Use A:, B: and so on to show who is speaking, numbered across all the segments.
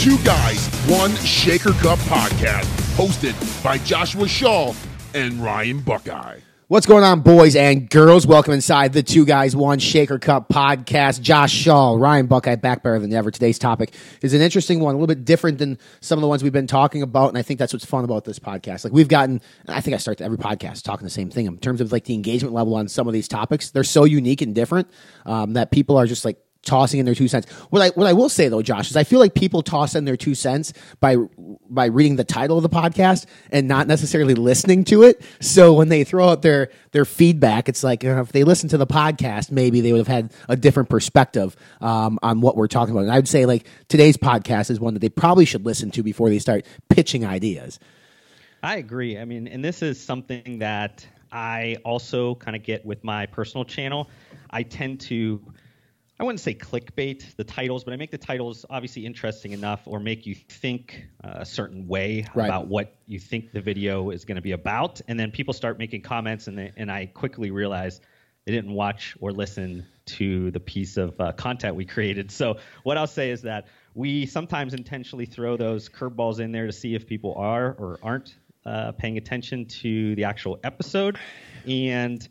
A: Two Guys, One Shaker Cup podcast, hosted by Joshua Shaw and Ryan Buckeye.
B: What's going on, boys and girls? Welcome inside the Two Guys One Shaker Cup podcast. Josh Shaw, Ryan Buckeye, back better than ever. Today's topic is an interesting one, a little bit different than some of the ones we've been talking about, and I think that's what's fun about this podcast. Like we've gotten, I think I start every podcast talking the same thing in terms of like the engagement level on some of these topics. They're so unique and different um, that people are just like tossing in their two cents. What I what I will say though, Josh, is I feel like people toss in their two cents by by reading the title of the podcast and not necessarily listening to it. So when they throw out their their feedback, it's like uh, if they listen to the podcast, maybe they would have had a different perspective um, on what we're talking about. And I would say like today's podcast is one that they probably should listen to before they start pitching ideas.
C: I agree. I mean, and this is something that I also kind of get with my personal channel. I tend to I wouldn't say clickbait the titles, but I make the titles obviously interesting enough or make you think uh, a certain way
B: Right.
C: about what you think the video is going to be about, and then people start making comments, and they, and I quickly realize they didn't watch or listen to the piece of uh, content we created. So what I'll say is that we sometimes intentionally throw those curveballs in there to see if people are or aren't uh, paying attention to the actual episode, and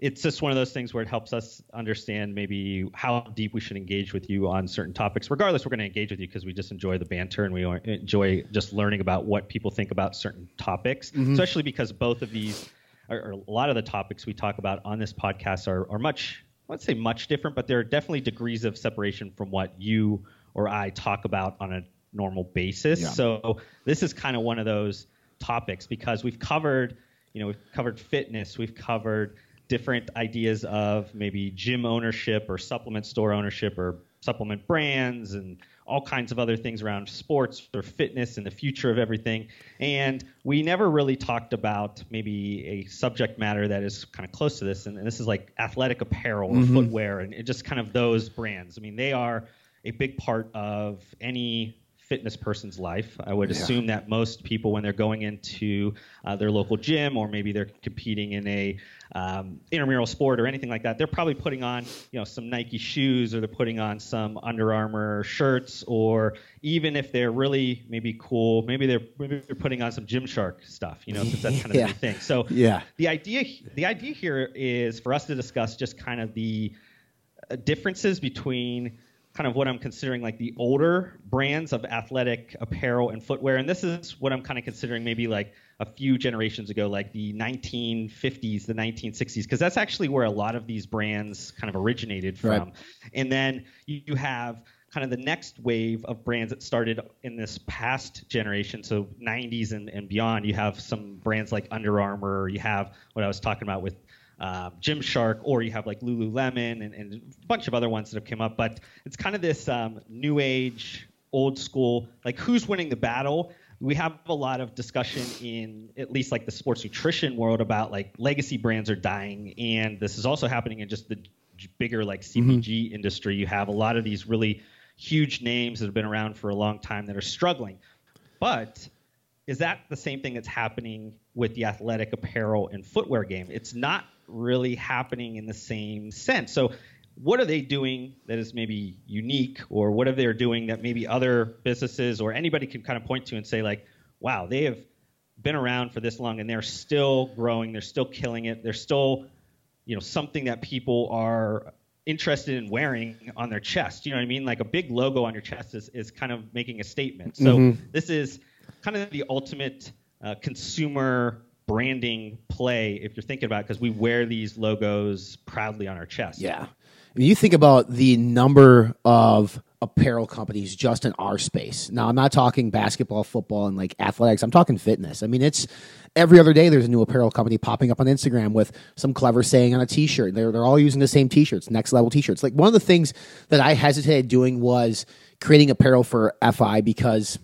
C: it's just one of those things where it helps us understand maybe how deep we should engage with you on certain topics. Regardless, we're going to engage with you because we just enjoy the banter and we enjoy just learning about what people think about certain topics, mm-hmm. especially because both of these, or, or a lot of the topics we talk about on this podcast are, are much, I wouldn't say much different, but there are definitely degrees of separation from what you or I talk about on a normal basis.
B: Yeah.
C: So this is kind of one of those topics because we've covered, you know, we've covered fitness, we've covered different ideas of maybe gym ownership or supplement store ownership or supplement brands and all kinds of other things around sports or fitness and the future of everything. And we never really talked about maybe a subject matter that is kind of close to this. And, and this is like athletic apparel or mm-hmm. footwear and, and just kind of those brands. I mean, they are a big part of any fitness person's life. I would assume that most people, when they're going into uh, their local gym or maybe they're competing in a um, intramural sport or anything like that, they're probably putting on you know some Nike shoes or they're putting on some Under Armour shirts or even if they're really maybe cool, maybe they're maybe they're putting on some Gymshark stuff. You know, since that's kind of
B: Yeah.
C: the thing. So
B: Yeah.
C: the idea the idea here is for us to discuss just kind of the uh, differences between kind of what I'm considering like the older brands of athletic apparel and footwear. And this is what I'm kind of considering maybe like a few generations ago, like the 1950s, the 1960s, because that's actually where a lot of these brands kind of originated from.
B: Right.
C: And then you you have kind of the next wave of brands that started in this past generation, so 90s and, and beyond. You have some brands like Under Armour, you have what I was talking about with um, Gymshark, or you have like Lululemon and, and a bunch of other ones that have come up. But it's kind of this um, new age, old school, like who's winning the battle. We have a lot of discussion in at least like the sports nutrition world about like legacy brands are dying, and this is also happening in just the bigger like CPG industry. You have a lot of these really huge names that have been around for a long time that are struggling. But is that the same thing that's happening with the athletic apparel and footwear game? It's not really happening in the same sense. So, what are they doing that is maybe unique, or what are they doing that maybe other businesses or anybody can kind of point to and say, like, wow, they have been around for this long and they're still growing, they're still killing it, they're still, you know, something that people are interested in wearing on their chest. You know what I mean? Like a big logo on your chest is, is kind of making a statement. So mm-hmm. this is kind of the ultimate uh, consumer branding play if you're thinking about it, because we wear these logos proudly on our chest.
B: Yeah. I mean, you think about the number of apparel companies just in our space. Now, I'm not talking basketball, football, and like athletics. I'm talking fitness. I mean, it's every other day there's a new apparel company popping up on Instagram with some clever saying on a t shirt. They're, they're all using the same t shirts, next level t shirts. Like one of the things that I hesitated doing was creating apparel for FI because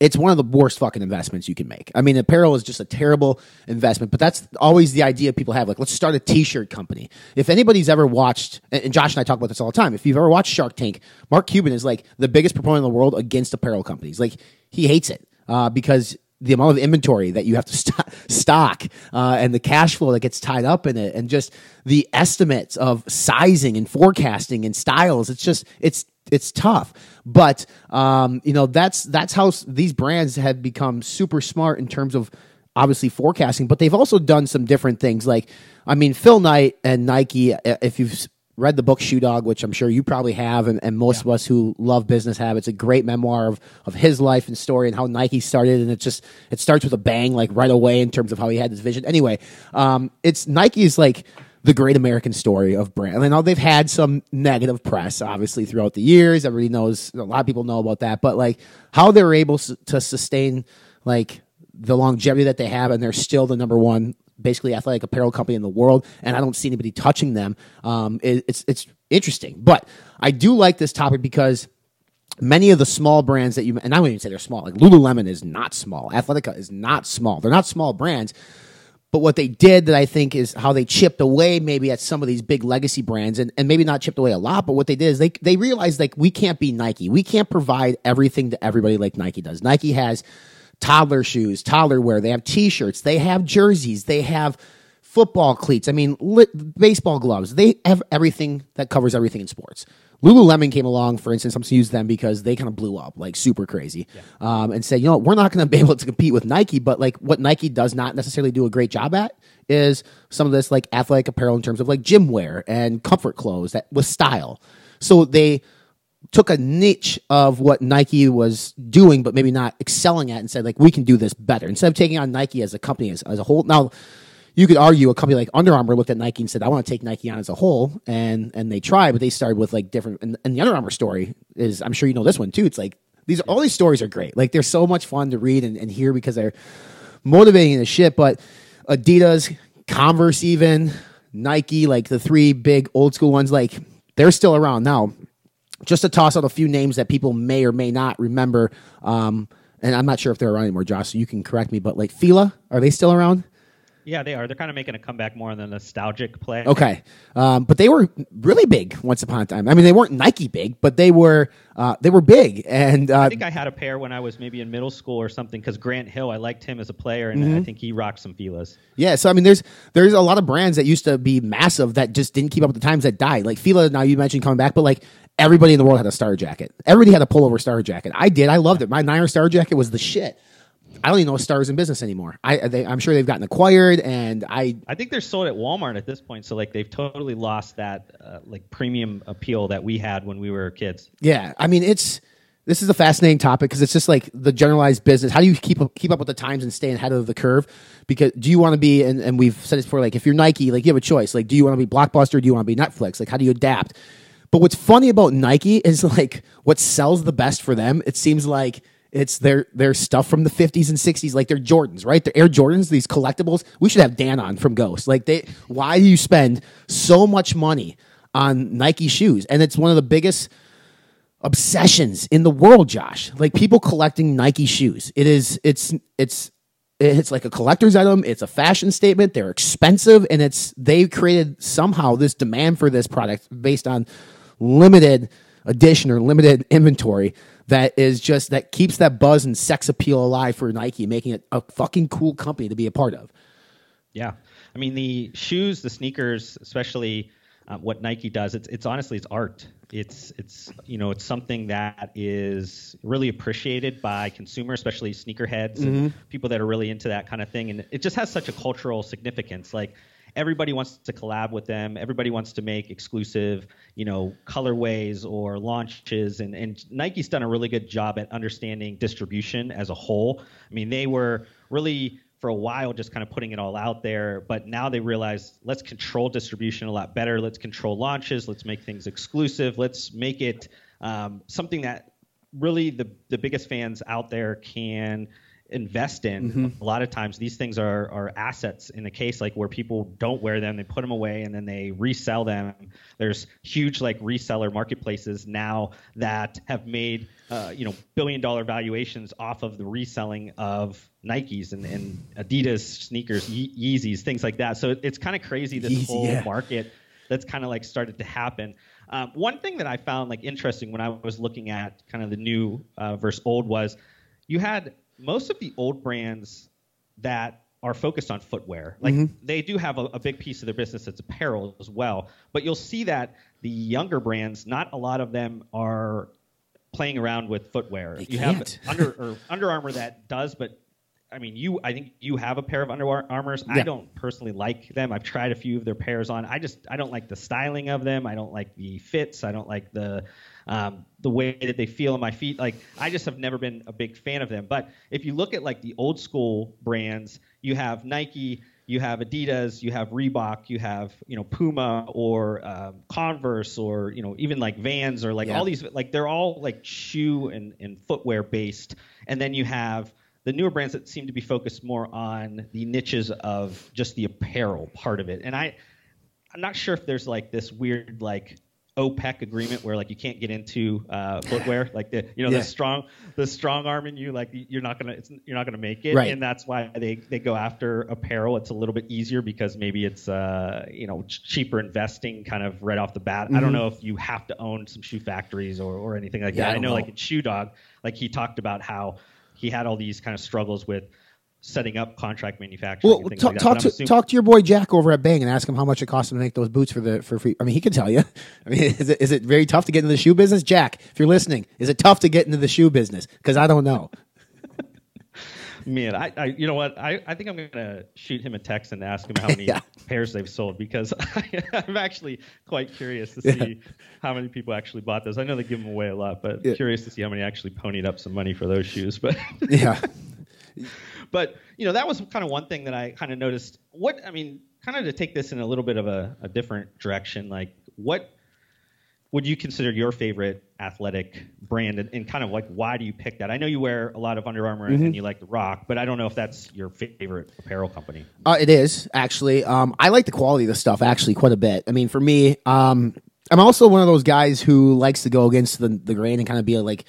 B: it's one of the worst fucking investments you can make. I mean, apparel is just a terrible investment, but that's always the idea people have. Like, let's start a t-shirt company. If anybody's ever watched, and Josh and I talk about this all the time, if you've ever watched Shark Tank, Mark Cuban is like the biggest proponent in the world against apparel companies. Like, he hates it uh, because the amount of inventory that you have to st- stock uh, and the cash flow that gets tied up in it, and just the estimates of sizing and forecasting and styles. It's just it's it's tough. But um, you know that's that's how s- these brands have become super smart in terms of obviously forecasting. But they've also done some different things. Like I mean, Phil Knight and Nike. If you've read the book Shoe Dog, which I'm sure you probably have, and, and most of us who love business have, it's a great memoir of of his life and story and how Nike started. And it just it starts with a bang, like right away in terms of how he had this vision. Anyway, um, it's Nike's like the great American story of brand. I know they've had some negative press, obviously, throughout the years. Everybody knows, a lot of people know about that, but like how they're able to sustain like the longevity that they have, and they're still the number one, basically athletic apparel company in the world, and I don't see anybody touching them. Um, it, it's it's interesting, but I do like this topic because many of the small brands that you and I wouldn't even say they're small. Like Lululemon is not small. Athletica is not small. They're not small brands. But what they did that I think is how they chipped away maybe at some of these big legacy brands and, and maybe not chipped away a lot, but what they did is they they realized like we can't be Nike. We can't provide everything to everybody like Nike does. Nike has toddler shoes, toddler wear, they have t-shirts, they have jerseys, they have football cleats. I mean, baseball gloves. They have everything that covers everything in sports. Lululemon came along, for instance. I'm to use them because they kind of blew up like super crazy, um, and said, you know, what, we're not going to be able to compete with Nike, but like what Nike does not necessarily do a great job at is some of this like athletic apparel in terms of like gym wear and comfort clothes that with style. So they took a niche of what Nike was doing, but maybe not excelling at, and said like we can do this better. Instead of taking on Nike as a company as, as a whole. Now, you could argue a company like Under Armour looked at Nike and said, "I want to take Nike on as a whole," and and they tried, but they started with like different. And, and the Under Armour story is, I'm sure you know this one too. It's like these all these stories are great. Like they're so much fun to read and, and hear because they're motivating as shit. But Adidas, Converse, even Nike, like the three big old school ones, like they're still around now just to toss out a few names that people may or may not remember. Um, and I'm not sure if they're around anymore, Josh. So you can correct me. But like Fila, are they still around?
C: Yeah, they are. They're kind of making a comeback more on the nostalgic play.
B: Okay, um, but they were really big once upon a time. I mean, they weren't Nike big, but they were uh, they were big. And uh,
C: I think I had a pair when I was maybe in middle school or something because Grant Hill, I liked him as a player, and
B: Mm-hmm.
C: I think he rocked some Filas.
B: Yeah, so I mean, there's there's a lot of brands that used to be massive that just didn't keep up with the times that died. Like Fila, now you mentioned coming back, but like everybody in the world had a star jacket. Everybody had a pullover star jacket. I did. I loved it. My Niner star jacket was the shit. I don't even know if Star is in business anymore. I they, I'm sure they've gotten acquired, and I
C: I think they're sold at Walmart at this point, so like they've totally lost that uh, like premium appeal that we had when we were kids.
B: Yeah, I mean it's this is a fascinating topic because it's just like the generalized business. How do you keep up, keep up with the times and stay ahead of the curve? Because do you want to be and, and we've said this before, like if you're Nike, like you have a choice. Like, do you want to be Blockbuster? Do you want to be Netflix? Like, how do you adapt? But what's funny about Nike is like what sells the best for them. It seems like it's their their stuff from the 50s and 60s, like their Jordans, right? Their Air Jordans, these collectibles. We should have Dan on from Ghost. Like they, why do you spend so much money on Nike shoes? And it's one of the biggest obsessions in the world, Josh. Like people collecting Nike shoes. It is it's it's it's like a collector's item. It's a fashion statement. They're expensive, and it's they've created somehow this demand for this product based on limited edition or limited inventory that is just that keeps that buzz and sex appeal alive for Nike, making it a fucking cool company to be a part of.
C: Yeah, I mean the shoes, the sneakers, especially uh, what Nike does. It's it's honestly it's art. It's it's you know it's something that is really appreciated by consumers, especially sneakerheads and people that are really into that kind of thing. And it just has such a cultural significance. Like everybody wants to collab with them. Everybody wants to make exclusive, you know, colorways or launches. And, and Nike's done a really good job at understanding distribution as a whole. I mean, they were really for a while just kind of putting it all out there, but now they realize let's control distribution a lot better. Let's control launches. Let's make things exclusive. Let's make it um, something that really the the biggest fans out there can invest in. A lot of times these things are are assets in the case like where people don't wear them, they put them away and then they resell them. There's huge like reseller marketplaces now that have made uh, you know billion dollar valuations off of the reselling of Nikes and, and Adidas sneakers, Ye- Yeezys, things like that. So it- it's kind of crazy this
B: Yeezy,
C: whole
B: yeah.
C: market that's kind of like started to happen. Um, one thing that I found like interesting when I was looking at kind of the new uh, versus old was you had most of the old brands that are focused on footwear. Like
B: Mm-hmm.
C: they do have a, a big piece of their business that's apparel as well. But you'll see that the younger brands, not a lot of them are playing around with footwear.
B: They
C: you
B: can't.
C: have Under or Under Armour that does, but I mean, you. I think you have a pair of Under Armours. I don't personally like them. I've tried a few of their pairs on. I just I don't like the styling of them. I don't like the fits. I don't like the um, the way that they feel on my feet. Like I just have never been a big fan of them. But if you look at like the old school brands, you have Nike, you have Adidas, you have Reebok, you have you know Puma or um, Converse or you know even like Vans or like
B: Yeah.
C: all these like they're all like shoe and, and footwear based. And then you have the newer brands that seem to be focused more on the niches of just the apparel part of it. And I I'm not sure if there's like this weird like OPEC agreement where like you can't get into uh, footwear, like the you know
B: Yeah.
C: the strong the strong arm in you, like you're not gonna it's, you're not gonna make it,
B: Right.
C: and that's why they they go after apparel. It's a little bit easier because maybe it's uh you know ch- cheaper investing kind of right off the bat. I don't know if you have to own some shoe factories or or anything like
B: Mm-hmm. Yeah,
C: that.
B: I
C: I know,
B: know.
C: like in Shoe Dog, like he talked about how he had all these kind of struggles with setting up contract manufacturing.
B: Well, talk,
C: like
B: talk to
C: assuming-
B: talk to your boy Jack over at Bang and ask him how much it costs him to make those boots for the for free. I mean, he can tell you. I mean, is it is it very tough to get into the shoe business, Jack? If you're listening, is it tough to get into the shoe business? Because I don't know.
C: Man, I, I you know what? I, I think I'm gonna shoot him a text and ask him how many
B: Yeah.
C: pairs they've sold because I, I'm actually quite curious to see
B: Yeah.
C: how many people actually bought those. I know they give them away a lot, but
B: Yeah.
C: curious to see how many actually ponied up some money for those shoes. But
B: Yeah,
C: but you know that was kind of one thing that I kind of noticed. What I mean, kind of to take this in a little bit of a, a different direction. Like, what would you consider your favorite athletic brand, and, and kind of like why do you pick that? I know you wear a lot of Under Armour
B: Mm-hmm.
C: and you like the Rock, but I don't know if that's your favorite apparel company.
B: uh, it is actually. Um, I like the quality of the stuff actually quite a bit. I mean, for me, um, I'm also one of those guys who likes to go against the the grain and kind of be like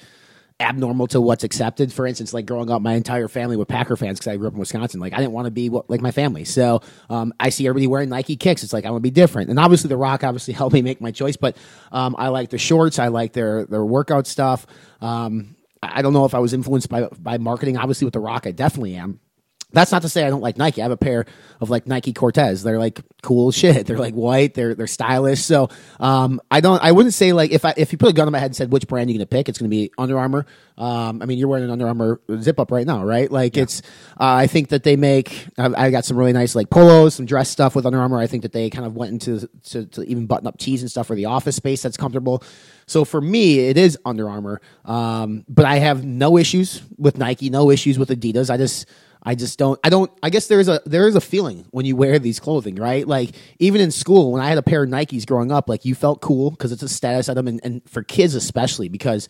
B: abnormal to what's accepted. For instance, like growing up, my entire family were Packer fans because I grew up in Wisconsin. Like I didn't want to be what, like my family. So um, I see everybody wearing Nike kicks. It's like I want to be different. And obviously, The Rock obviously helped me make my choice. But um, I like the shorts. I like their their workout stuff. Um, I don't know if I was influenced by by marketing. Obviously, with The Rock, I definitely am. That's not to say I don't like Nike. I have a pair of like Nike Cortez. They're like cool shit. They're like white. They're they're stylish. So um, I don't. I wouldn't say like if I if you put a gun on my head and said which brand you gonna pick, it's gonna be Under Armour. Um, I mean, you're wearing an Under Armour zip up right now, right? Like it's. Uh, I think that they make. I, I got some really nice like polos, some dress stuff with Under Armour. I think that they kind of went into to, to even button up tees and stuff for the office space that's comfortable. So for me, it is Under Armour. Um, but I have no issues with Nike, no issues with Adidas. I just I just don't. I don't. I guess there is a there is a feeling when you wear these clothing, right? Like even in school, when I had a pair of Nikes growing up, like you felt cool because it's a status item, and, and for kids especially because.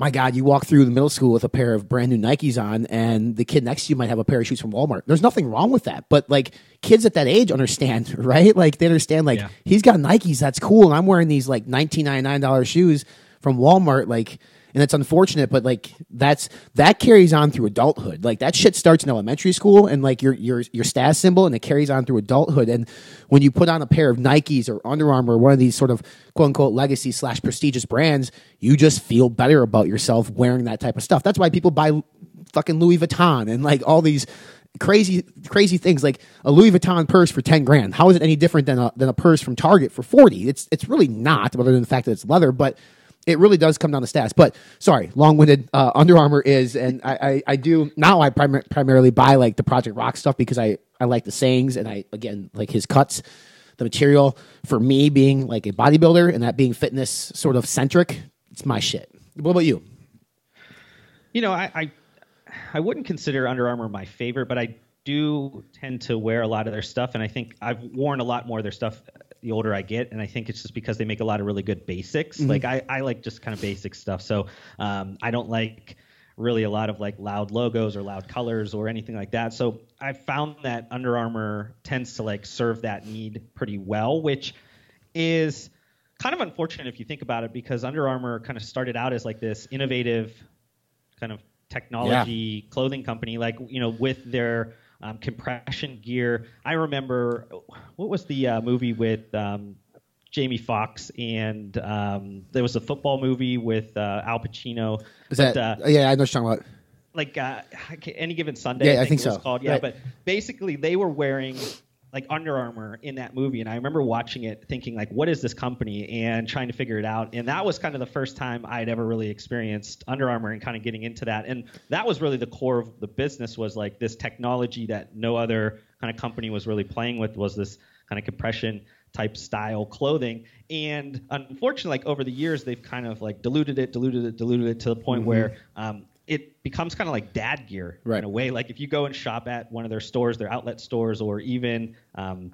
B: My God, you walk through the middle school with a pair of brand new Nikes on, and the kid next to you might have a pair of shoes from Walmart. There's nothing wrong with that, but like kids at that age understand, right? Like they understand, like
C: Yeah.
B: he's got Nikes, that's cool, and I'm wearing these like nineteen ninety nine dollar shoes from Walmart, like, and it's unfortunate, but like that's that carries on through adulthood. Like that shit starts in elementary school, and like your your your status symbol, and it carries on through adulthood. And when you put on a pair of Nikes or Under Armour, or one of these sort of quote unquote legacy slash prestigious brands, you just feel better about yourself wearing that type of stuff. That's why people buy fucking Louis Vuitton and like all these crazy crazy things like a Louis Vuitton purse for 10 grand. How is it any different than a, than a purse from Target for 40? It's it's really not other than the fact that it's leather, but it really does come down to stats. But sorry, long-winded uh, Under Armour is and I I, I do now I prim- primarily buy like the Project Rock stuff because I I like the sayings and I again like his cuts the material for me being like a bodybuilder and that being fitness sort of centric, it's my shit. What about you?
C: You know, I, I I wouldn't consider Under Armour my favorite, but I do tend to wear a lot of their stuff, and I think I've worn a lot more of their stuff the older I get, and I think it's just because they make a lot of really good basics. Like I, I like just kind of basic stuff, so um, I don't like really a lot of like loud logos or loud colors or anything like that. So I found that Under Armour tends to like serve that need pretty well, which is kind of unfortunate if you think about it because Under Armour kind of started out as like this innovative kind of technology clothing company, like you know, with their um, compression gear. I remember what was the uh, movie with um, Jamie Foxx and um, there was a football movie with uh, Al Pacino.
B: Is
C: But,
B: that
C: uh,
B: yeah, I know what you're talking about.
C: like uh, any given Sunday.
B: Yeah, I think
C: it was
B: so.
C: Called yeah,
B: Right.
C: but basically they were wearing like Under Armour in that movie, and I remember watching it, thinking like, "What is this company?" and trying to figure it out. And that was kind of the first time I'd ever really experienced Under Armour and kind of getting into that. And that was really the core of the business was like this technology that no other kind of company was really playing with was this kind of compression type style clothing. And unfortunately, like over the years, they've kind of like diluted it, diluted it, diluted it to the point where um, it becomes kind of like dad gear
B: Right.
C: in a way. Like if you go and shop at one of their stores, their outlet stores, or even um,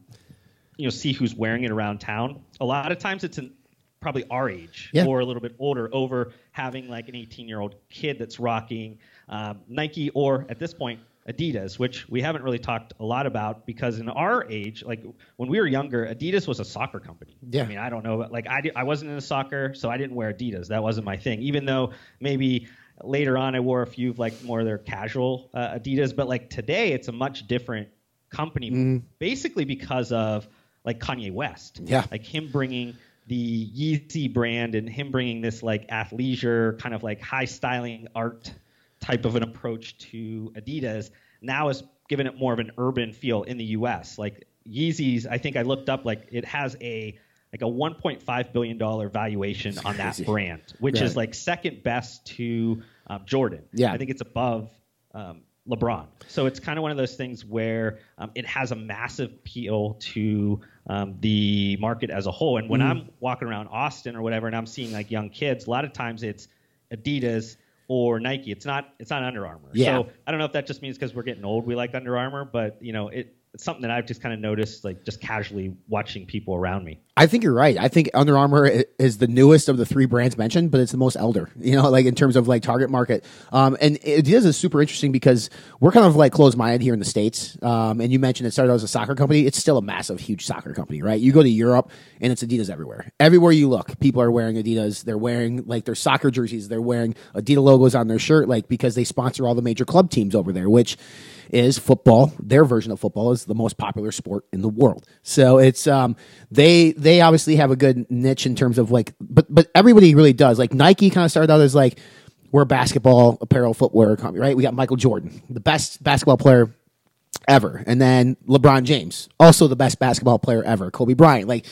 C: you know see who's wearing it around town. A lot of times it's in probably our age
B: Yeah.
C: or a little bit older over having like an 18 year old kid that's rocking um, Nike or at this point Adidas, which we haven't really talked a lot about because in our age, like when we were younger, Adidas was a soccer company.
B: Yeah.
C: I mean, I don't know, but like I, I wasn't into soccer, so I didn't wear Adidas. That wasn't my thing. Even though maybe later on I wore a few of like more of their casual uh, Adidas, but like today it's a much different company, basically because of like Kanye West.
B: Yeah.
C: Like him bringing the Yeezy brand and him bringing this like athleisure kind of like high styling art type of an approach to Adidas now is giving it more of an urban feel in the US. Like Yeezys, I think I looked up like it has a like a 1.5 billion dollar valuation on that brand, which
B: Right.
C: is like second best to um, Jordan.
B: Yeah.
C: I think it's above um, LeBron. So it's kind of one of those things where um, it has a massive appeal to um, the market as a whole. And when
B: Mm-hmm.
C: I'm walking around Austin or whatever, and I'm seeing like young kids, a lot of times it's Adidas or Nike. It's not it's not Under Armour.
B: Yeah.
C: So I don't know if that just means because we're getting old we like Under Armour, but you know it. It's something that I've just kind of noticed, like just casually watching people around me.
B: I think you're right. I think Under Armour is the newest of the three brands mentioned, but it's the most elder, you know, like in terms of like target market. Um, and Adidas is super interesting because we're kind of like closed minded here in the States. Um, and you mentioned it started as a soccer company. It's still a massive, huge soccer company, right? You go to Europe and it's Adidas everywhere. Everywhere you look, people are wearing Adidas. They're wearing like their soccer jerseys. They're wearing Adidas logos on their shirt, like because they sponsor all the major club teams over there, which is football. Their version of football is the most popular sport in the world. So it's um they they obviously have a good niche in terms of like but but everybody really does. Like Nike kind of started out as like we're basketball apparel footwear company, right? We got Michael Jordan, the best basketball player ever, and then LeBron James, also the best basketball player ever, Kobe Bryant. Like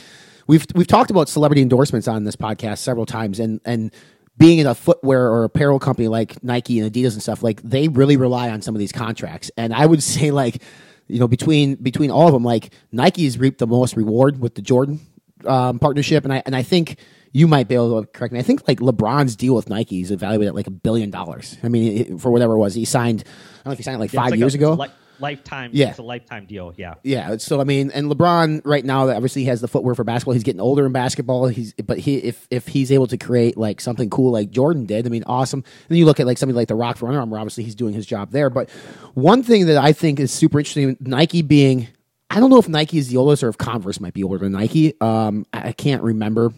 B: we've we've talked about celebrity endorsements on this podcast several times, and and being in a footwear or apparel company like Nike and Adidas and stuff, like they really rely on some of these contracts. And I would say like you know between between all of them, like Nike's reaped the most reward with the Jordan um, partnership, and I and I think. You might be able to correct me. I think like LeBron's deal with Nike is evaluated at like a billion dollars. I mean, it, for whatever it was, he signed. I don't know if he signed it like
C: Yeah,
B: five
C: like
B: years
C: a-
B: ago.
C: it's a li- lifetime.
B: Yeah.
C: it's a lifetime deal. Yeah.
B: Yeah, so I mean, and LeBron right now obviously he has the footwear for basketball. He's getting older in basketball. He's but he if if he's able to create like something cool like Jordan did, I mean, awesome. And then you look at like somebody like the Rock for Under Armour. Obviously, he's doing his job there. But one thing that I think is super interesting, Nike being, I don't know if Nike is the oldest or if Converse might be older than Nike. Um, I, I can't remember.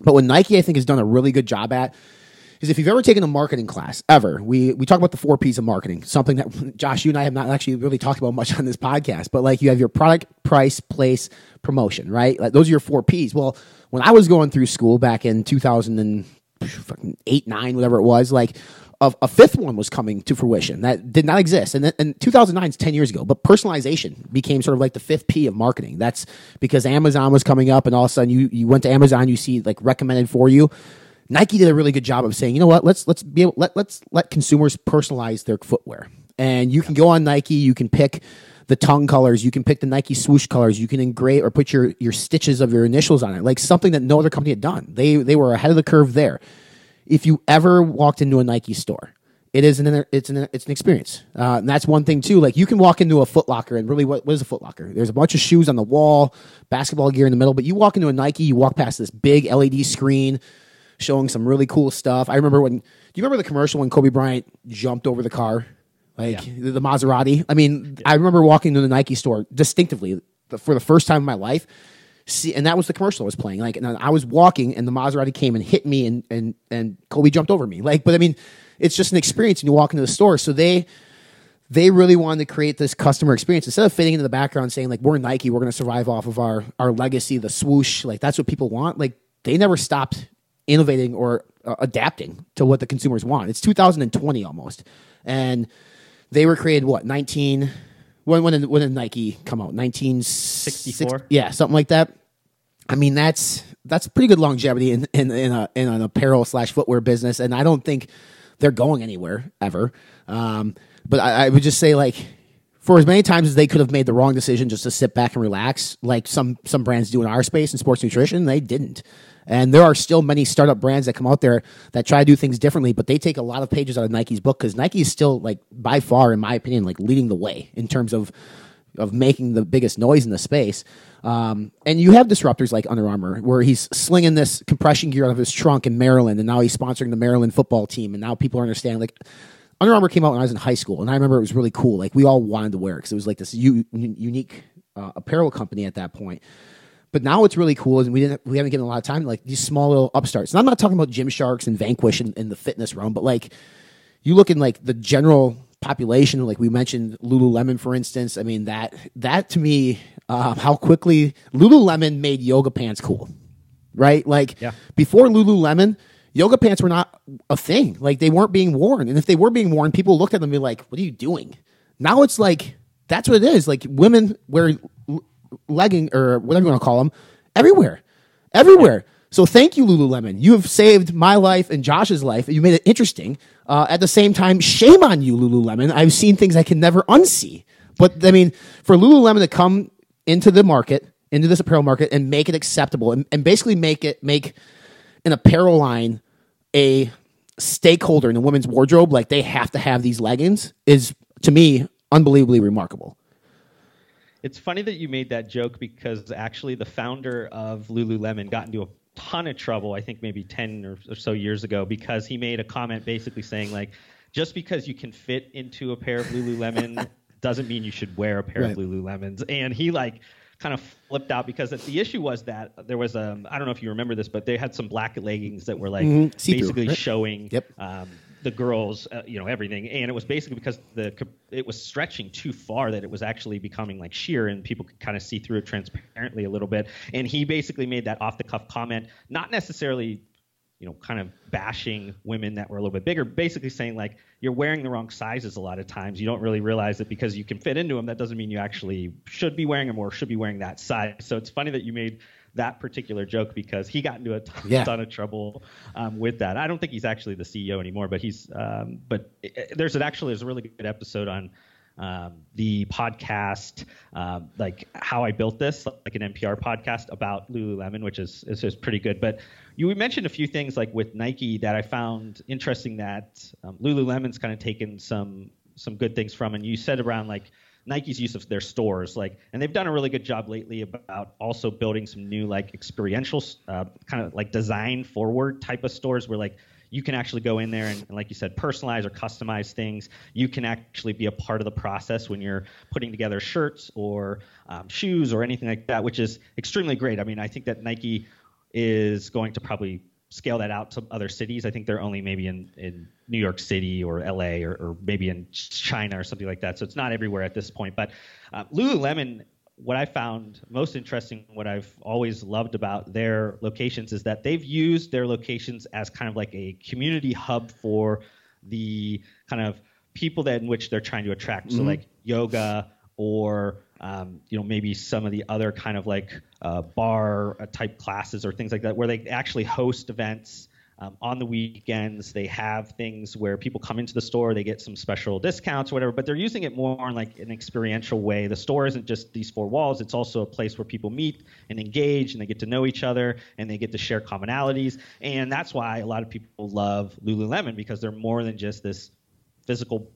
B: But what Nike I think has done a really good job at is if you've ever taken a marketing class ever, we we talk about the four P's of marketing, something that Josh, you and I have not actually really talked about much on this podcast. But like you have your product, price, place, promotion, right? Like those are your four P's. Well, when I was going through school back in two thousand and fucking eight, nine, whatever it was, like a, a fifth one was coming to fruition that did not exist. And, then- and 2009 is 10 years ago, but personalization became sort of like the fifth P of marketing. That's because Amazon was coming up and all of a sudden you, you went to Amazon, you see like recommended for you. Nike did a really good job of saying, you know what, let's, let's be able, let, let's let consumers personalize their footwear. And you can go on Nike, you can pick the tongue colors, you can pick the Nike swoosh colors, you can engrave or put your, your stitches of your initials on it, like something that no other company had done. They, they were ahead of the curve there if you ever walked into a Nike store, it is an it's an it's an experience, uh, and that's one thing too. Like you can walk into a Foot Locker, and really, what, what is a Foot Locker? There's a bunch of shoes on the wall, basketball gear in the middle, but you walk into a Nike, you walk past this big LED screen showing some really cool stuff. I remember when. Do you remember the commercial when Kobe Bryant jumped over the car, like the, the Maserati? I mean, I remember walking into the Nike store distinctively the, for the first time in my life see, and that was the commercial I was playing. Like, and I was walking, and the Maserati came and hit me, and and and Kobe jumped over me. Like, but I mean, it's just an experience, and you walk into the store. So they they really wanted to create this customer experience instead of fitting into the background saying like we're Nike, we're going to survive off of our our legacy, the swoosh. Like that's what people want. Like they never stopped innovating or uh, adapting to what the consumers want. It's 2020 almost, and they were created what 19 when when did, when did Nike come out 1964 yeah something like that. I mean that's that's pretty good longevity in in, in, a, in an apparel slash footwear business, and I don't think they're going anywhere ever. Um, but I, I would just say like for as many times as they could have made the wrong decision just to sit back and relax, like some some brands do in our space in sports nutrition, they didn't. And there are still many startup brands that come out there that try to do things differently, but they take a lot of pages out of Nike's book because Nike is still like by far, in my opinion, like leading the way in terms of of making the biggest noise in the space. Um, and you have disruptors like Under Armour, where he's slinging this compression gear out of his trunk in Maryland, and now he's sponsoring the Maryland football team, and now people are understanding like Under Armour came out when I was in high school, and I remember it was really cool. Like we all wanted to wear it because it was like this u- unique uh, apparel company at that point. But now what's really cool is we didn't we haven't given a lot of time like these small little upstarts. And I'm not talking about Gymsharks and Vanquish in, in the fitness realm, but like you look in like the general population, like we mentioned Lululemon, for instance. I mean that that to me, uh, how quickly Lululemon made yoga pants cool, right? Like
C: Yeah.
B: before Lululemon, yoga pants were not a thing. Like they weren't being worn, and if they were being worn, people looked at them and be like, "What are you doing?" Now it's like that's what it is. Like women wear legging or whatever you want to call them everywhere, everywhere. So thank you, Lululemon. You have saved my life and Josh's life. You made it interesting. Uh, at the same time, shame on you, Lululemon. I've seen things I can never unsee. But I mean, for Lululemon to come into the market, into this apparel market, and make it acceptable, and, and basically make it make an apparel line a stakeholder in the women's wardrobe, like they have to have these leggings, is to me unbelievably remarkable.
C: It's funny that you made that joke because actually the founder of Lululemon got into a ton of trouble, I think maybe 10 or, or so years ago, because he made a comment basically saying, like, just because you can fit into a pair of Lululemon doesn't mean you should wear a pair
B: Right.
C: of Lululemons. And he, like, kind of flipped out because the issue was that there was a I don't know if you remember this, but they had some black leggings that were like
B: Mhm.
C: Basically
B: right?
C: showing
B: Yep.
C: um, the girls, uh, you know, everything, and it was basically because the it was stretching too far that it was actually becoming like sheer, and people could kind of see through it transparently a little bit. And he basically made that off the cuff comment, not necessarily, you know, kind of bashing women that were a little bit bigger, basically saying like you're wearing the wrong sizes a lot of times. You don't really realize that because you can fit into them, that doesn't mean you actually should be wearing them or should be wearing that size. So it's funny that you made that particular joke because he got into a ton,
B: Yeah.
C: ton of trouble um, with that. I don't think he's actually the CEO anymore, but he's. Um, but it, it- there's an actually there's a really good episode on um, the podcast, um, like how I built this, like an NPR podcast about Lululemon, which is is, is pretty good. But you mentioned a few things like with Nike that I found interesting that um, Lululemon's kind of taken some some good things from, and you said around like. Nike's use of their stores, like, and they've done a really good job lately about also building some new like experiential, uh, kind of like design forward type of stores where like you can actually go in there and, and like you said, personalize or customize things. You can actually be a part of the process when you're putting together shirts or um, shoes or anything like that, which is extremely great. I mean, I think that Nike is going to probably scale that out to other cities. I think they're only maybe in, in New York City or LA or, or maybe in China or something like that. So it's not everywhere at this point. But uh, Lululemon, what I found most interesting, what I've always loved about their locations is that they've used their locations as kind of like a community hub for the kind of people that in which they're trying to attract. So like yoga or um, you know maybe some of the other kind of like uh, barre uh, type classes or things like that where they actually host events um, on the weekends. They have things where people come into the store they get some special discounts or whatever but they're using it more in like an experiential way. The store isn't just these four walls. It's also a place where people meet and engage and they get to know each other and they get to share commonalities. And that's why a lot of people love lululemon because they're more than just this physical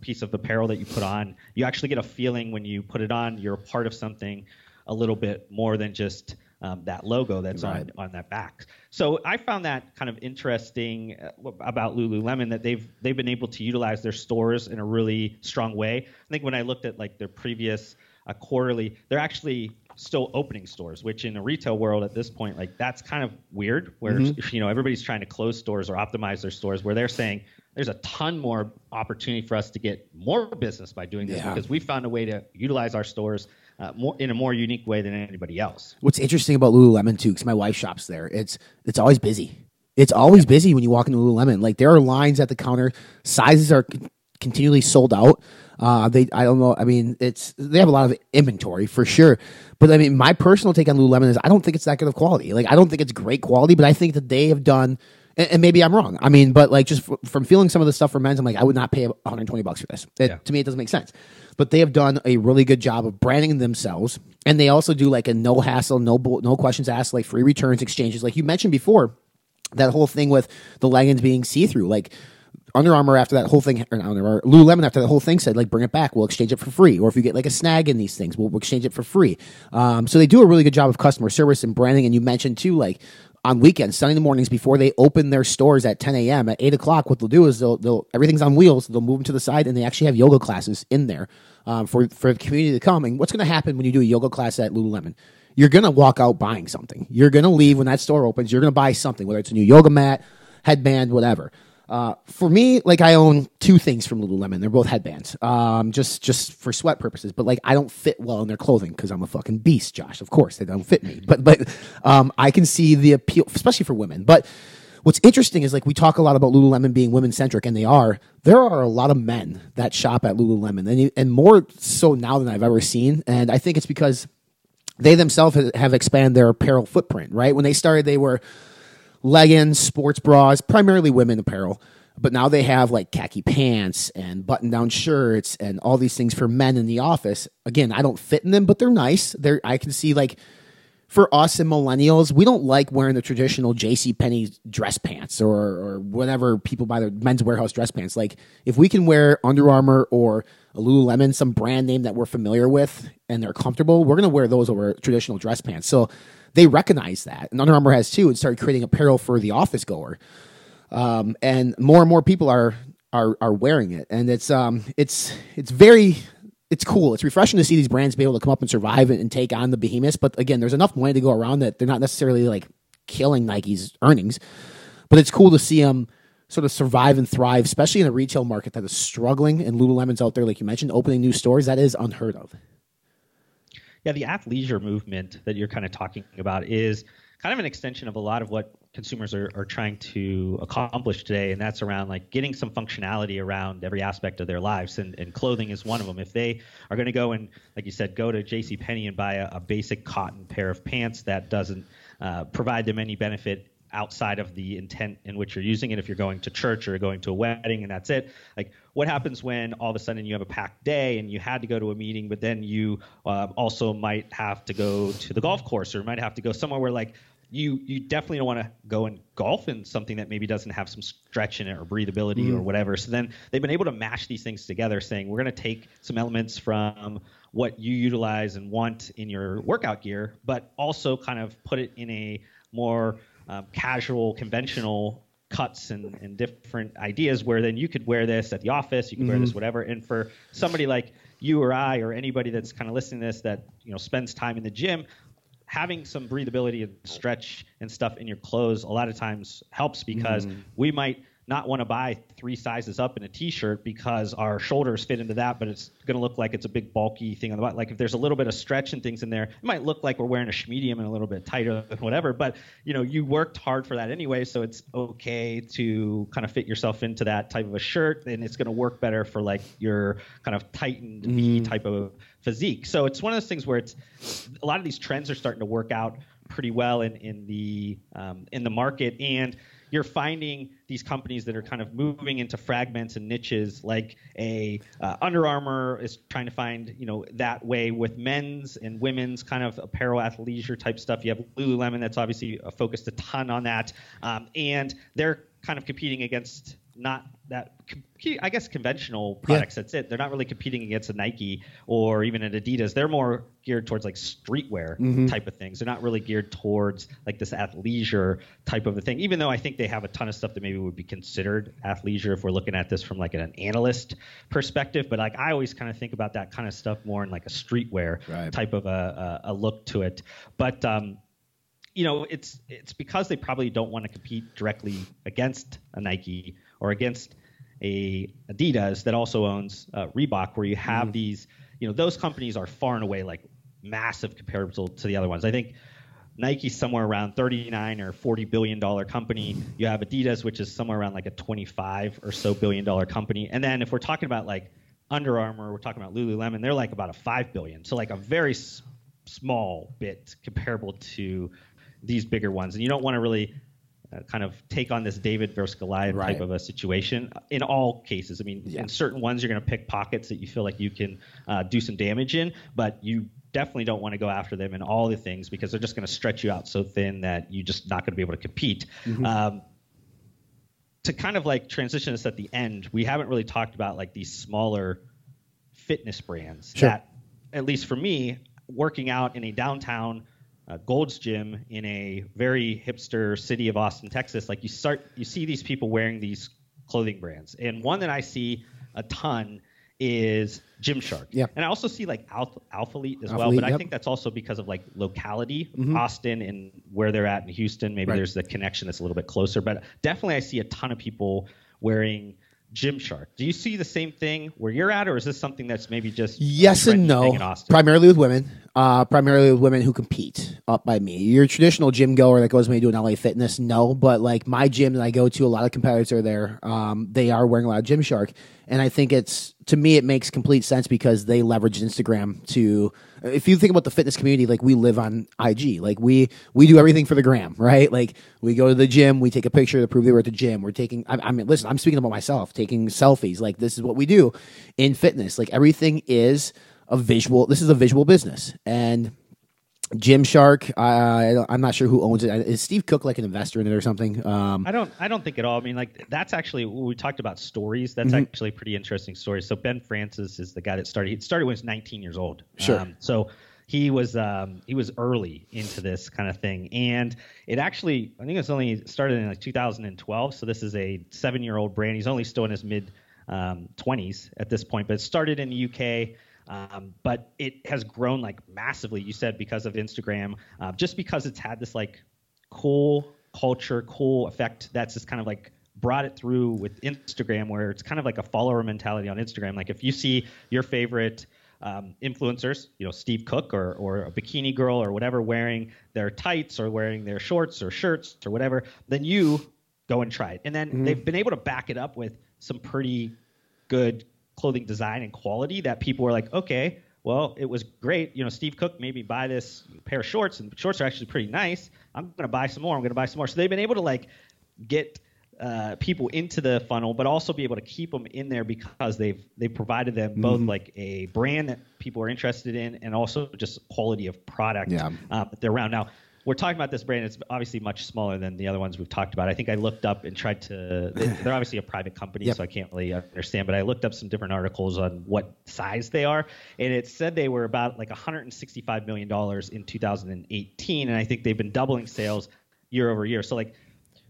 C: piece of apparel that you put on. You actually get a feeling when you put it on, you're a part of something a little bit more than just um, that logo that's
B: Right.
C: on, on that back. So I found that kind of interesting uh, about Lululemon that they've they've been able to utilize their stores in a really strong way. I think when I looked at like their previous uh, quarterly, they're actually still opening stores, which in a retail world at this point, like that's kind of weird. Where you know everybody's trying to close stores or optimize their stores, where they're saying there's a ton more opportunity for us to get more business by doing this
B: Yeah.
C: because we found a way to utilize our stores uh, more in a more unique way than anybody else.
B: What's interesting about Lululemon too, because my wife shops there, it's it's always busy. It's always busy when you walk into Lululemon. Like there are lines at the counter. Sizes are c- continually sold out. Uh, they, I don't know. I mean, it's they have a lot of inventory for sure. But I mean, my personal take on Lululemon is I don't think it's that good of quality. Like I don't think it's great quality, but I think that they have done. And, and maybe I'm wrong. I mean, but like just f- from feeling some of the stuff for men's, I'm like, I would not pay 120 bucks for this. It,
C: Yeah.
B: To me, it doesn't make sense. But they have done a really good job of branding themselves, and they also do like a no hassle, no bull- no questions asked, like free returns, exchanges, like you mentioned before that whole thing with the leggings being see through. Like Under Armour after that whole thing, or Under Armour, Lululemon after that whole thing said like bring it back, we'll exchange it for free. Or if you get like a snag in these things, we'll, we'll exchange it for free. Um, so they do a really good job of customer service and branding. And you mentioned too, like on weekends, Sunday mornings before they open their stores at 10 a.m. at 8 o'clock, what they'll do is they'll, they'll everything's on wheels. They'll move them to the side and they actually have yoga classes in there um, for for the community to come. And what's going to happen when you do a yoga class at Lululemon? You're going to walk out buying something. You're going to leave when that store opens. You're going to buy something, whether it's a new yoga mat, headband, whatever. Uh, for me, like I own two things from Lululemon. They're both headbands, um, just just for sweat purposes. But like I don't fit well in their clothing because I'm a fucking beast, Josh. Of course, they don't fit me. But but um, I can see the appeal, especially for women. But what's interesting is like we talk a lot about Lululemon being women centric, and they are. There are a lot of men that shop at Lululemon, and and more so now than I've ever seen. And I think it's because they themselves have expanded their apparel footprint. Right when they started, they were leggings, sports bras, primarily women apparel. But now they have like khaki pants and button down shirts and all these things for men in the office. Again, I don't fit in them, but they're nice. They're I can see like for us and millennials, we don't like wearing the traditional J.C. Penney dress pants or or whatever people buy their Men's Wearhouse dress pants. Like if we can wear Under Armour or a Lululemon, some brand name that we're familiar with and they're comfortable, we're gonna wear those over traditional dress pants. So they recognize that, and Under Armour has too, and started creating apparel for the office goer um, and more and more people are are are wearing it, and it's um it's it's very it's cool. It's refreshing to see these brands be able to come up and survive and, and take on the behemoths. But again, there's enough money to go around that they're not necessarily like killing Nike's earnings, but it's cool to see them sort of survive and thrive, especially in a retail market that is struggling. And Lululemon's out there, like you mentioned, opening new stores. That is unheard of.
C: Yeah, the athleisure movement that you're kind of talking about is kind of an extension of a lot of what consumers are, are trying to accomplish today, and that's around like getting some functionality around every aspect of their lives, and, and clothing is one of them. If they are going to go and, like you said, go to J.C. Penney and buy a, a basic cotton pair of pants that doesn't uh, provide them any benefit outside of the intent in which you're using it. If you're going to church or going to a wedding and that's it like what happens when all of a sudden you have a packed day and you had to go to a meeting but then you uh, also might have to go to the golf course or might have to go somewhere where like you you definitely don't want to go and golf in something that maybe doesn't have some stretch in it or breathability or whatever. So then they've been able to mash these things together saying we're going to take some elements from what you utilize and want in your workout gear but also kind of put it in a more um, casual, conventional cuts and, and different ideas where then you could wear this at the office, you could wear this whatever. And for somebody like you or I or anybody that's kind of listening to this that you know spends time in the gym, having some breathability and stretch and stuff in your clothes a lot of times helps because we might not want to buy three sizes up in a t-shirt because our shoulders fit into that, but it's going to look like it's a big bulky thing on the bottom. Like if there's a little bit of stretch and things in there, it might look like we're wearing a medium and a little bit tighter and whatever. But you know, you worked hard for that anyway, so it's okay to kind of fit yourself into that type of a shirt, and it's going to work better for like your kind of tightened V mm-hmm. type of physique. So it's one of those things where it's a lot of these trends are starting to work out pretty well in in the um, in the market. And you're finding these companies that are kind of moving into fragments and niches like a uh, Under Armour is trying to find you know that way with men's and women's kind of apparel athleisure type stuff. You have Lululemon that's obviously focused a ton on that. Um, and they're kind of competing against not that I guess conventional products. That's it. They're not really competing against a Nike or even an Adidas. They're more geared towards like streetwear type of things. They're not really geared towards like this athleisure type of a thing. Even though I think they have a ton of stuff that maybe would be considered athleisure if we're looking at this from like an analyst perspective. But like I always kind of think about that kind of stuff more in like a streetwear
B: Right.
C: type of a, a, a look to it. But um, you know, it's it's because they probably don't want to compete directly against a Nike or against a Adidas that also owns uh, Reebok, where you have these, you know, those companies are far and away like massive compared to, to the other ones. I think Nike's somewhere around 39 or 40 billion dollar company. You have Adidas, which is somewhere around like a 25 or so billion dollar company. And then if we're talking about like Under Armour, we're talking about Lululemon, they're like about a five billion. So like a very s- small bit comparable to these bigger ones. And you don't want to really uh, kind of take on this David versus Goliath
B: Right.
C: type of a situation in all cases. I mean,
B: Yeah.
C: in certain ones, you're going to pick pockets that you feel like you can uh, do some damage in, but you definitely don't want to go after them in all the things because they're just going to stretch you out so thin that you're just not going to be able to compete.
B: Mm-hmm.
C: Um, to kind of like transition this at the end, we haven't really talked about like these smaller fitness brands
B: Sure.
C: that, at least for me, working out in a downtown uh, Gold's Gym in a very hipster city of Austin, Texas, like you start, you see these people wearing these clothing brands, and one that I see a ton is Gymshark.
B: Yeah.
C: And I also see like Alpha, Alphalete as well,
B: Alphalete,
C: but I
B: yep.
C: think that's also because of like locality, Austin and where they're at in Houston. Maybe
B: Right.
C: there's the connection that's a little bit closer, but definitely I see a ton of people wearing Gymshark. Do you see the same thing where you're at, or is this something that's maybe just
B: Yes and no.
C: thing in Austin?
B: Primarily with women. Uh, primarily with women who compete up by me. Your traditional gym goer that goes maybe to an LA Fitness, no. But like my gym that I go to, a lot of competitors are there. Um, they are wearing a lot of Gymshark, and I think it's to me it makes complete sense because they leverage Instagram to. If you think about the fitness community, like we live on IG, like we we do everything for the gram, right? Like we go to the gym, we take a picture to prove that we're at the gym. We're taking. I, I mean, listen, I'm speaking about myself, taking selfies. Like this is what we do in fitness. Like everything is a visual. This is a visual business, and Gymshark. Uh, i i'm not sure who owns it. Is Steve Cook like an investor in it or something? Um,
C: I don't. I don't think at all. I mean, like that's actually we talked about stories. That's
B: Mm-hmm.
C: actually a pretty interesting story. So Ben Francis is the guy that started. He started when he was 19 years old.
B: Sure.
C: Um, so he was um, he was early into this kind of thing, and it actually I think it's only started in like 2012. So this is a seven year old brand. He's only still in his mid um, 20s at this point, but it started in the UK. Um, but it has grown like massively. You said because of Instagram, uh, just because it's had this like cool culture, cool effect that's just kind of like brought it through with Instagram, where it's kind of like a follower mentality on Instagram. Like if you see your favorite um, influencers, you know Steve Cook or or a bikini girl or whatever wearing their tights or wearing their shorts or shirts or whatever, then you go and try it. And then they've been able to back it up with some pretty good clothing design and quality that people were like, okay, well, it was great. You know, Steve Cook made me buy this pair of shorts, and shorts are actually pretty nice. I'm gonna buy some more. I'm gonna buy some more. So they've been able to like get uh, people into the funnel, but also be able to keep them in there because they've they've provided them both like a brand that people are interested in, and also just quality of product
B: Yeah.
C: uh, that they're around. Now, we're talking about this brand. It's obviously much smaller than the other ones we've talked about. I think I looked up and tried to. they- They're obviously a private company,
B: Yep.
C: so I can't really understand. But I looked up some different articles on what size they are, and it said they were about like 165 million dollars in 2018, and I think they've been doubling sales year over year. So like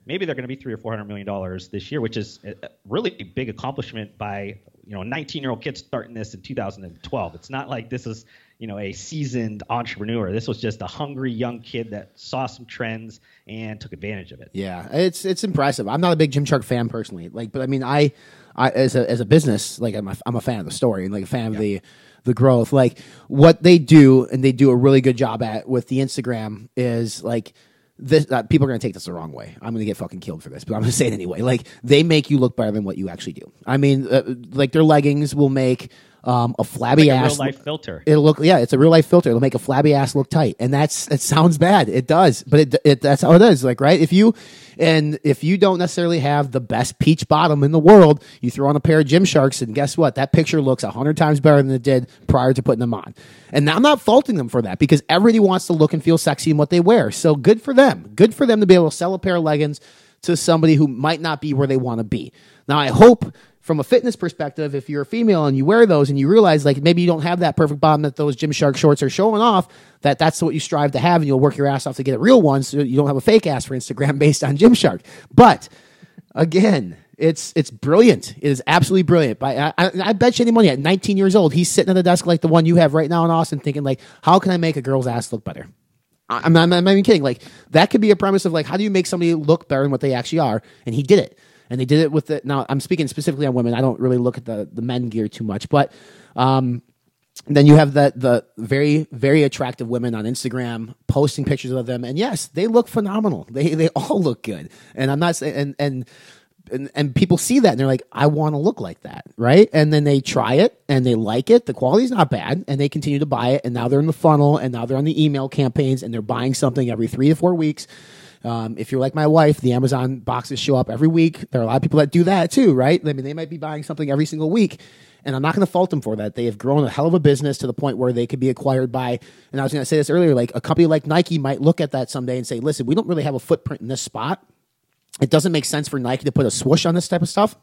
C: maybe they're going to be three or four hundred million dollars this year, which is a a really big accomplishment by you know a 19 year old kid starting this in 2012. It's not like this is you know a seasoned entrepreneur. This was just a hungry young kid that saw some trends and took advantage of it.
B: Yeah, it's it's impressive. I'm not a big Jim Gymshark fan personally, like, but I mean, I, I as a as a business, like, I'm a, I'm a fan of the story and like a fan of the the growth. Like, what they do and they do a really good job at with the Instagram is like. This, uh, people are going to take this the wrong way. I'm going to get fucking killed for this, but I'm going to say it anyway. Like they make you look better than what you actually do. I mean, uh, like their leggings will make um, a flabby
C: Like a real
B: ass
C: life filter.
B: It'll look yeah, it's a real life filter. It'll make a flabby ass look tight, and that's it sounds bad. It does, but it, it that's how it is. Like right, if you and if you don't necessarily have the best peach bottom in the world, you throw on a pair of Gymsharks, and guess what? That picture looks a hundred times better than it did prior to putting them on. And I'm not faulting them for that because everybody wants to look and feel sexy in what they wear. So good for them. Good for them to be able to sell a pair of leggings to somebody who might not be where they want to be. Now I hope from a fitness perspective, if you're a female and you wear those and you realize like maybe you don't have that perfect bottom that those Gymshark shorts are showing off, that that's what you strive to have, and you'll work your ass off to get a real one, so you don't have a fake ass for Instagram based on Gymshark. But again, it's it's brilliant. It is absolutely brilliant. I, I, I bet you any money at 19 years old, he's sitting at a desk like the one you have right now in Austin, thinking like, how can I make a girl's ass look better? I'm not, I'm not even kidding. Like that could be a premise of like, how do you make somebody look better than what they actually are? And he did it. And they did it with the. Now I'm speaking specifically on women. I don't really look at the the men gear too much, but um, then you have that the very very attractive women on Instagram posting pictures of them, and yes, they look phenomenal. They they all look good, and I'm not saying and and. And, and people see that and they're like, I want to look like that, right? And then they try it and they like it. The quality's not bad, and they continue to buy it. And now they're in the funnel, and now they're on the email campaigns, and they're buying something every three to four weeks. Um, if you're like my wife, the Amazon boxes show up every week. There are a lot of people that do that too, right? I mean, they might be buying something every single week. And I'm not going to fault them for that. They have grown a hell of a business to the point where they could be acquired by, and I was going to say this earlier, like a company like Nike might look at that someday and say, listen, we don't really have a footprint in this spot. It doesn't make sense for Nike to put a swoosh on this type of stuff.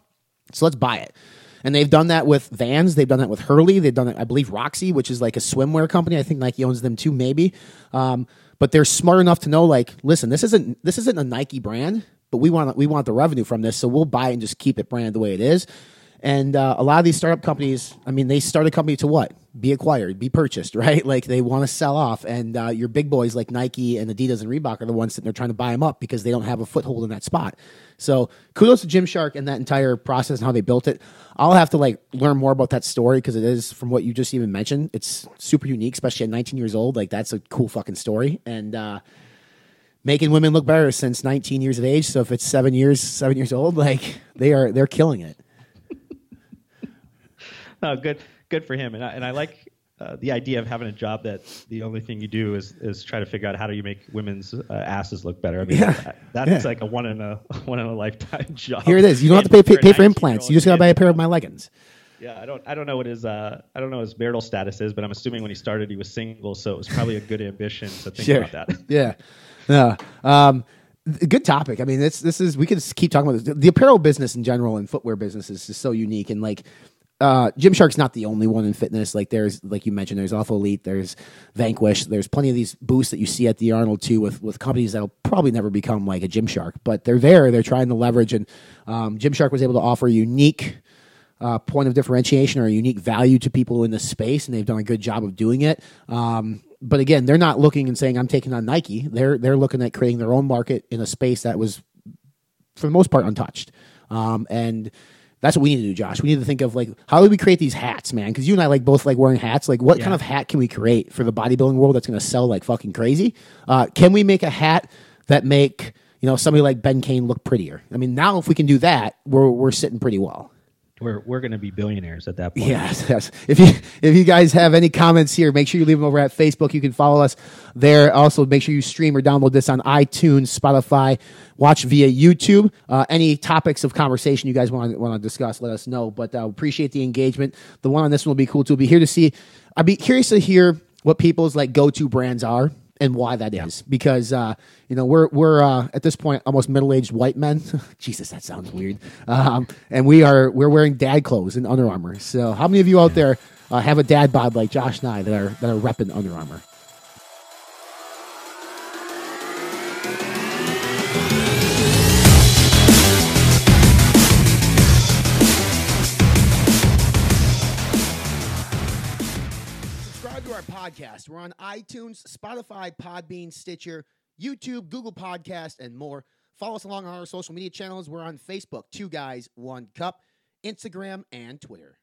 B: So let's buy it. And they've done that with Vans. They've done that with Hurley. They've done it, I believe, Roxy, which is like a swimwear company. I think Nike owns them too, maybe. Um, but they're smart enough to know, like, listen, this isn't this isn't a Nike brand, but we want we want the revenue from this, so we'll buy it and just keep it branded the way it is. And uh, a lot of these startup companies, I mean, they start a company to what? Be acquired, be purchased, right? Like they want to sell off. And uh, your big boys like Nike and Adidas and Reebok are the ones that they're trying to buy them up because they don't have a foothold in that spot. So kudos to Gymshark and that entire process and how they built it. I'll have to like learn more about that story because it is from what you just even mentioned. It's super unique, especially at 19 years old. Like that's a cool fucking story. And, uh, making women look better since 19 years of age. So if it's seven years, seven years old, like they are, they're killing it.
C: Oh, good, good for him. And I, and I like uh, the idea of having a job that the only thing you do is is try to figure out how do you make women's uh, asses look better. I mean,
B: Yeah.
C: that, that's
B: Yeah.
C: like a one in a one in a lifetime job.
B: Here it is. You don't have to pay,
C: And
B: pay, pay for implants. You just got to buy a pair of my leggings.
C: Yeah, I don't I don't know what his uh I don't know what his marital status is, but I'm assuming when he started he was single, so it was probably a good ambition to think
B: Sure.
C: about that.
B: Yeah. Yeah. Um, good topic. I mean, this this is we could keep talking about this. The apparel business in general and footwear business is just so unique and like. Uh, Gymshark's not the only one in fitness. Like there's, like you mentioned, there's Alphalete, there's Vanquish, there's plenty of these booths that you see at the Arnold too, with with companies that'll probably never become like a Gymshark, but they're there. They're trying to leverage, and um, Gymshark was able to offer a unique uh, point of differentiation or a unique value to people in the space, and they've done a good job of doing it. Um, but again, they're not looking and saying I'm taking on Nike. They're they're looking at creating their own market in a space that was, for the most part, untouched. Um, and that's what we need to do, Josh. We need to think of like how do we create these hats, man? Because you and I like both like wearing hats. Like, what
C: Yeah.
B: kind of hat can we create for the bodybuilding world that's going to sell like fucking crazy? Uh, can we make a hat that make you know somebody like Ben Kane look prettier? I mean, now if we can do that, we're we're sitting pretty well.
C: We're we're gonna be billionaires at that point.
B: Yes, yes. If you if you guys have any comments here, make sure you leave them over at Facebook. You can follow us there. Also, make sure you stream or download this on iTunes, Spotify, watch via YouTube. Uh, any topics of conversation you guys want want to discuss, let us know. But uh, appreciate the engagement. The one on this one will be cool too. Be here to see. I'd be curious to hear what people's like go to brands are and why that is because uh, you know we're we're uh, at this point almost middle aged white men. Jesus, that sounds weird. Um, and we are we're wearing dad clothes and Under Armour. So how many of you out there uh, have a dad bod like Josh and I that are that are repping Under Armour? Podcast. We're on iTunes, Spotify, Podbean, Stitcher, YouTube, Google Podcast, and more. Follow us along on our social media channels. We're on Facebook, Two Guys, One Cup, Instagram, and Twitter.